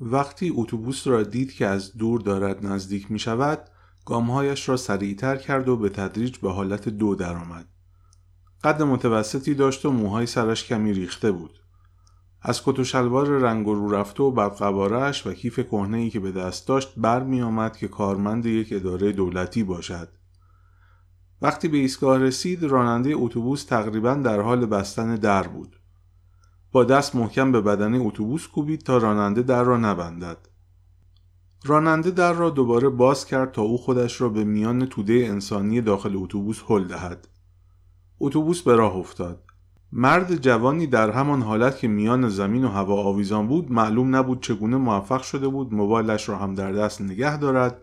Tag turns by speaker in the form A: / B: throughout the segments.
A: وقتی اتوبوس را دید که از دور دارد نزدیک می شود گامهایش را سریعتر کرد و به تدریج به حالت دو درآمد. قد متوسطی داشت و موهای سرش کمی ریخته بود. از کت و شلوار رنگ و رو رفته و بدقوارش و کیف کهنه که به دست داشت بر می آمد که کارمند یک اداره دولتی باشد. وقتی به ایستگاه رسید راننده اتوبوس تقریبا در حال بستن در بود. با دست محکم به بدنه اتوبوس کوبید تا راننده در را نبندد. راننده در را دوباره باز کرد تا او خودش را به میان توده انسانی داخل اتوبوس هل دهد. اتوبوس به راه افتاد. مرد جوانی در همان حالت که میان زمین و هوا آویزان بود معلوم نبود چگونه موفق شده بود موبایلش را هم در دست نگه دارد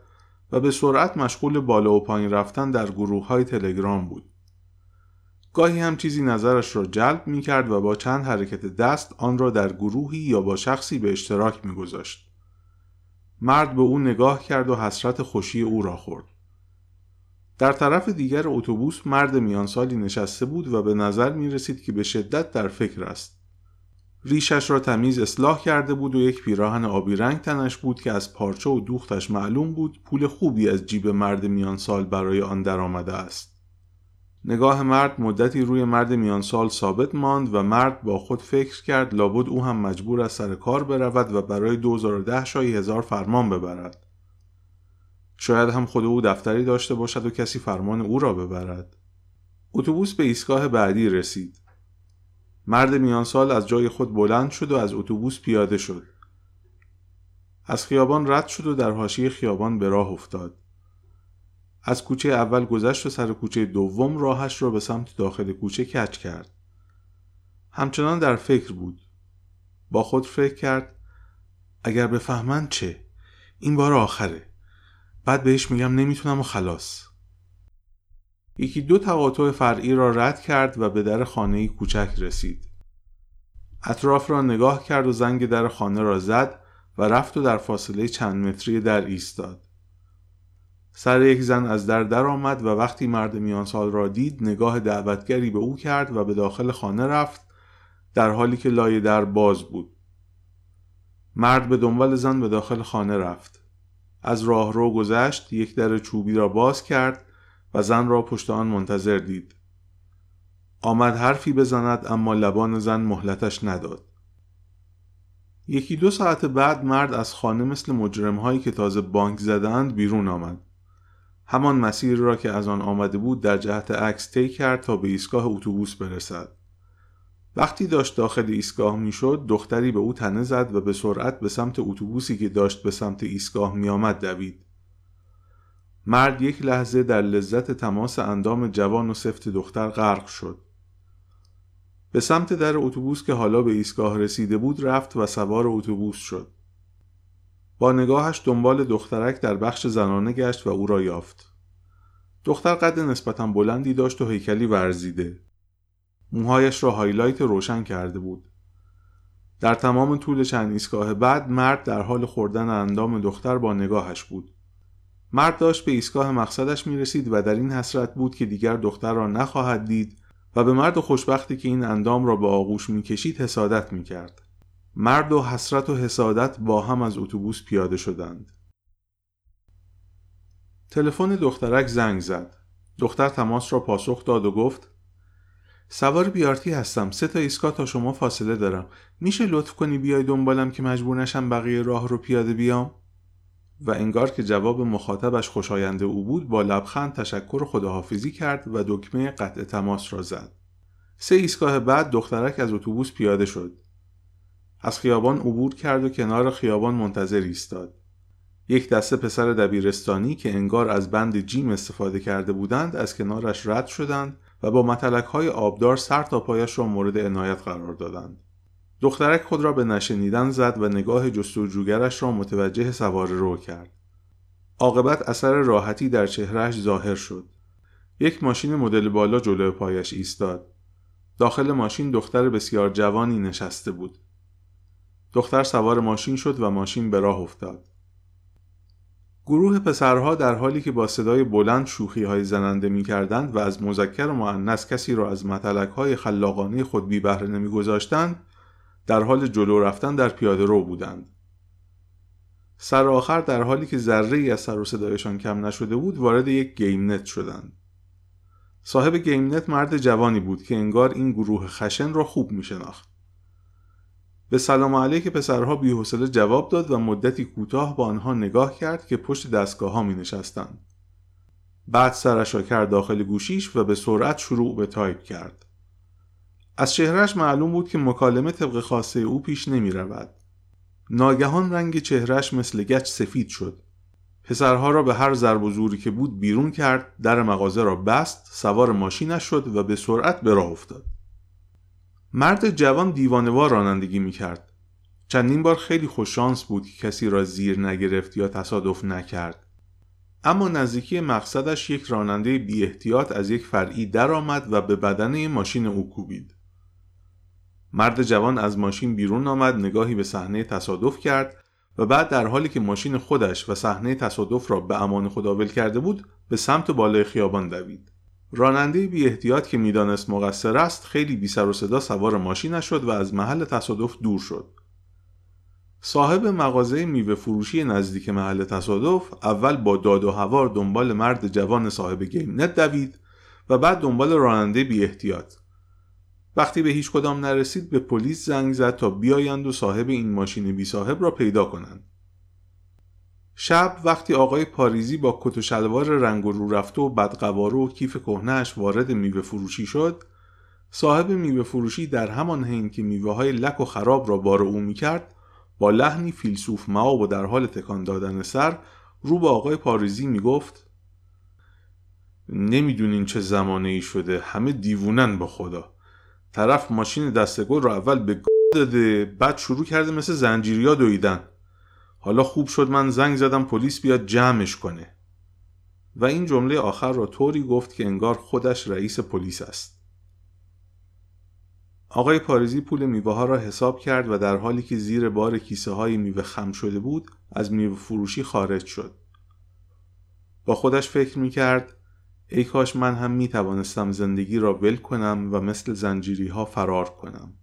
A: و به سرعت مشغول بالا و پایین رفتن در گروه های تلگرام بود. گاهی هم چیزی نظرش را جلب می کرد و با چند حرکت دست آن را در گروهی یا با شخصی به اشتراک می گذاشت. مرد به او نگاه کرد و حسرت خوشی او را خورد. در طرف دیگر اتوبوس مرد میانسالی نشسته بود و به نظر می رسید که به شدت در فکر است. ریشش را تمیز اصلاح کرده بود و یک پیراهن آبی رنگ تنش بود که از پارچه و دوختش معلوم بود پول خوبی از جیب مرد میانسال برای آن درآمده است. نگاه مرد مدتی روی مرد میانسال ثابت ماند و مرد با خود فکر کرد لابد او هم مجبور از سر کار برود و برای 2010 شایی هزار فرمان ببرد. شاید هم خود او دفتری داشته باشد و کسی فرمان او را ببرد. اتوبوس به ایستگاه بعدی رسید. مرد میانسال از جای خود بلند شد و از اتوبوس پیاده شد. از خیابان رد شد و در حاشیه خیابان به راه افتاد. از کوچه اول گذشت و سر کوچه دوم راهش را به سمت داخل کوچه کچ کرد. همچنان در فکر بود. با خود فکر کرد اگر بفهمند چه؟ این بار آخره. بعد بهش میگم نمی‌تونم و خلاص. یکی دو تقاطع فرعی را رد کرد و به در خانه کوچک رسید. اطراف را نگاه کرد و زنگ در خانه را زد و رفت و در فاصله چند متری در ایستاد. سر یک زن از در در آمد و وقتی مرد میانسال را دید نگاه دعوتگری به او کرد و به داخل خانه رفت در حالی که لای در باز بود. مرد به دنبال زن به داخل خانه رفت. از راه رو گذشت یک در چوبی را باز کرد و زن را پشت آن منتظر دید. آمد حرفی بزند اما لبان زن مهلتش نداد. یکی دو ساعت بعد مرد از خانه مثل مجرم هایی که تازه بانک زدند بیرون آمد. همان مسیر را که از آن آمده بود در جهت عکس طی کرد تا به ایستگاه اتوبوس برسد. وقتی داشت داخل ایستگاه می‌شد دختری به او تنه زد و به سرعت به سمت اتوبوسی که داشت به سمت ایستگاه میآمد دوید. مرد یک لحظه در لذت تماس اندام جوان و سفت دختر غرق شد. به سمت در اتوبوس که حالا به ایستگاه رسیده بود رفت و سوار اتوبوس شد. با نگاهش دنبال دخترک در بخش زنانه گشت و او را یافت. دختر قد نسبتا بلندی داشت و هیکلی ورزیده. موهایش را هایلایت روشن کرده بود. در تمام طول چند ایستگاه بعد مرد در حال خوردن اندام دختر با نگاهش بود. مرد داشت به ایستگاه مقصدش می رسید و در این حسرت بود که دیگر دختر را نخواهد دید و به مرد خوشبختی که این اندام را به آغوش می کشید حسادت می کرد. مرد و حسرت و حسادت با هم از اتوبوس پیاده شدند. تلفن دخترک زنگ زد. دختر تماس را پاسخ داد و گفت سوار بیارتی هستم. سه تا ایستگاه تا شما فاصله دارم. میشه لطف کنی بیای دنبالم که مجبور نشم بقیه راه رو پیاده بیام؟ و انگار که جواب مخاطبش خوشاینده او بود با لبخند تشکر خداحافظی کرد و دکمه قطع تماس را زد. سه ایستگاه بعد دخترک از اتوبوس پیاده شد. از خیابان عبور کرد و کنار خیابان منتظر ایستاد. یک دسته پسر دبیرستانی که انگار از بند جیم استفاده کرده بودند از کنارش رد شدند و با متلک های آبدار سر تا پایش را مورد عنایت قرار دادند. دخترک خود را به نشنیدن زد و نگاه جستجوگرش را متوجه سوار رو کرد. عاقبت اثر راحتی در چهرهش ظاهر شد. یک ماشین مدل بالا جلو پایش ایستاد. داخل ماشین دختر بسیار جوانی نشسته بود. دختر سوار ماشین شد و ماشین به راه افتاد. گروه پسرها در حالی که با صدای بلند شوخی های زننده می کردند و از مذکر و معنس کسی را از متلک های خلاقانه خود بی بهره نمی گذاشتند در حال جلو رفتن در پیاده رو بودند. سر آخر در حالی که ذره ای از سر و صدایشان کم نشده بود وارد یک گیم نت شدند. صاحب گیم نت مرد جوانی بود که انگار این گروه خشن را خوب می شناخت. به سلام علیک پسرها بیحوصله جواب داد و مدتی کوتاه به آنها نگاه کرد که پشت دستگاه ها می نشستند. بعد سرش را کرد داخل گوشیش و به سرعت شروع به تایپ کرد. از چهرهش معلوم بود که مکالمه طبق خواسته او پیش نمی رود. ناگهان رنگ چهرهش مثل گچ سفید شد. پسرها را به هر ضرب و زوری که بود بیرون کرد، در مغازه را بست، سوار ماشینش شد و به سرعت به راه افتاد. مرد جوان دیوانوار رانندگی می کرد. چندین بار خیلی خوششانس بود که کسی را زیر نگرفت یا تصادف نکرد. اما نزدیکی مقصدش یک راننده بی احتیاط از یک فرعی درآمد و به بدنه ماشین او کوبید. مرد جوان از ماشین بیرون آمد نگاهی به صحنه تصادف کرد و بعد در حالی که ماشین خودش و صحنه تصادف را به امان خدا ول کرده بود به سمت بالای خیابان دوید. راننده بی احتیاط که می‌دانست مقصر است خیلی بی سر و صدا سوار ماشینش شد و از محل تصادف دور شد. صاحب مغازه میوه فروشی نزدیک محل تصادف اول با داد و هوار دنبال مرد جوان صاحب گیم نت دوید و بعد دنبال راننده بی احتیاط. وقتی به هیچ کدام نرسید به پلیس زنگ زد تا بیایند و صاحب این ماشین بی صاحب را پیدا کنند. شب وقتی آقای پاریزی با کت و شلوار رنگ و رو رفته و بدقواره و کیف کهنهش وارد میوه فروشی شد صاحب میوه فروشی در همان حین که میوه های لک و خراب را بار او می‌کرد با لحنی فیلسوف معاب و در حال تکان دادن سر رو به آقای پاریزی می‌گفت نمی‌دونین چه زمانه ای شده همه دیوونن با خدا. طرف ماشین دستگل رو اول به داده بعد شروع کرده مثل زنجیریا دویدن. حالا خوب شد من زنگ زدم پلیس بیاد جمعش کنه. و این جمله آخر را طوری گفت که انگار خودش رئیس پلیس است. آقای پاریزی پول میوه ها را حساب کرد و در حالی که زیر بار کیسه های میوه خم شده بود از میوه فروشی خارج شد. با خودش فکر می کرد ای کاش من هم می توانستم زندگی را ول کنم و مثل زنجیری ها فرار کنم.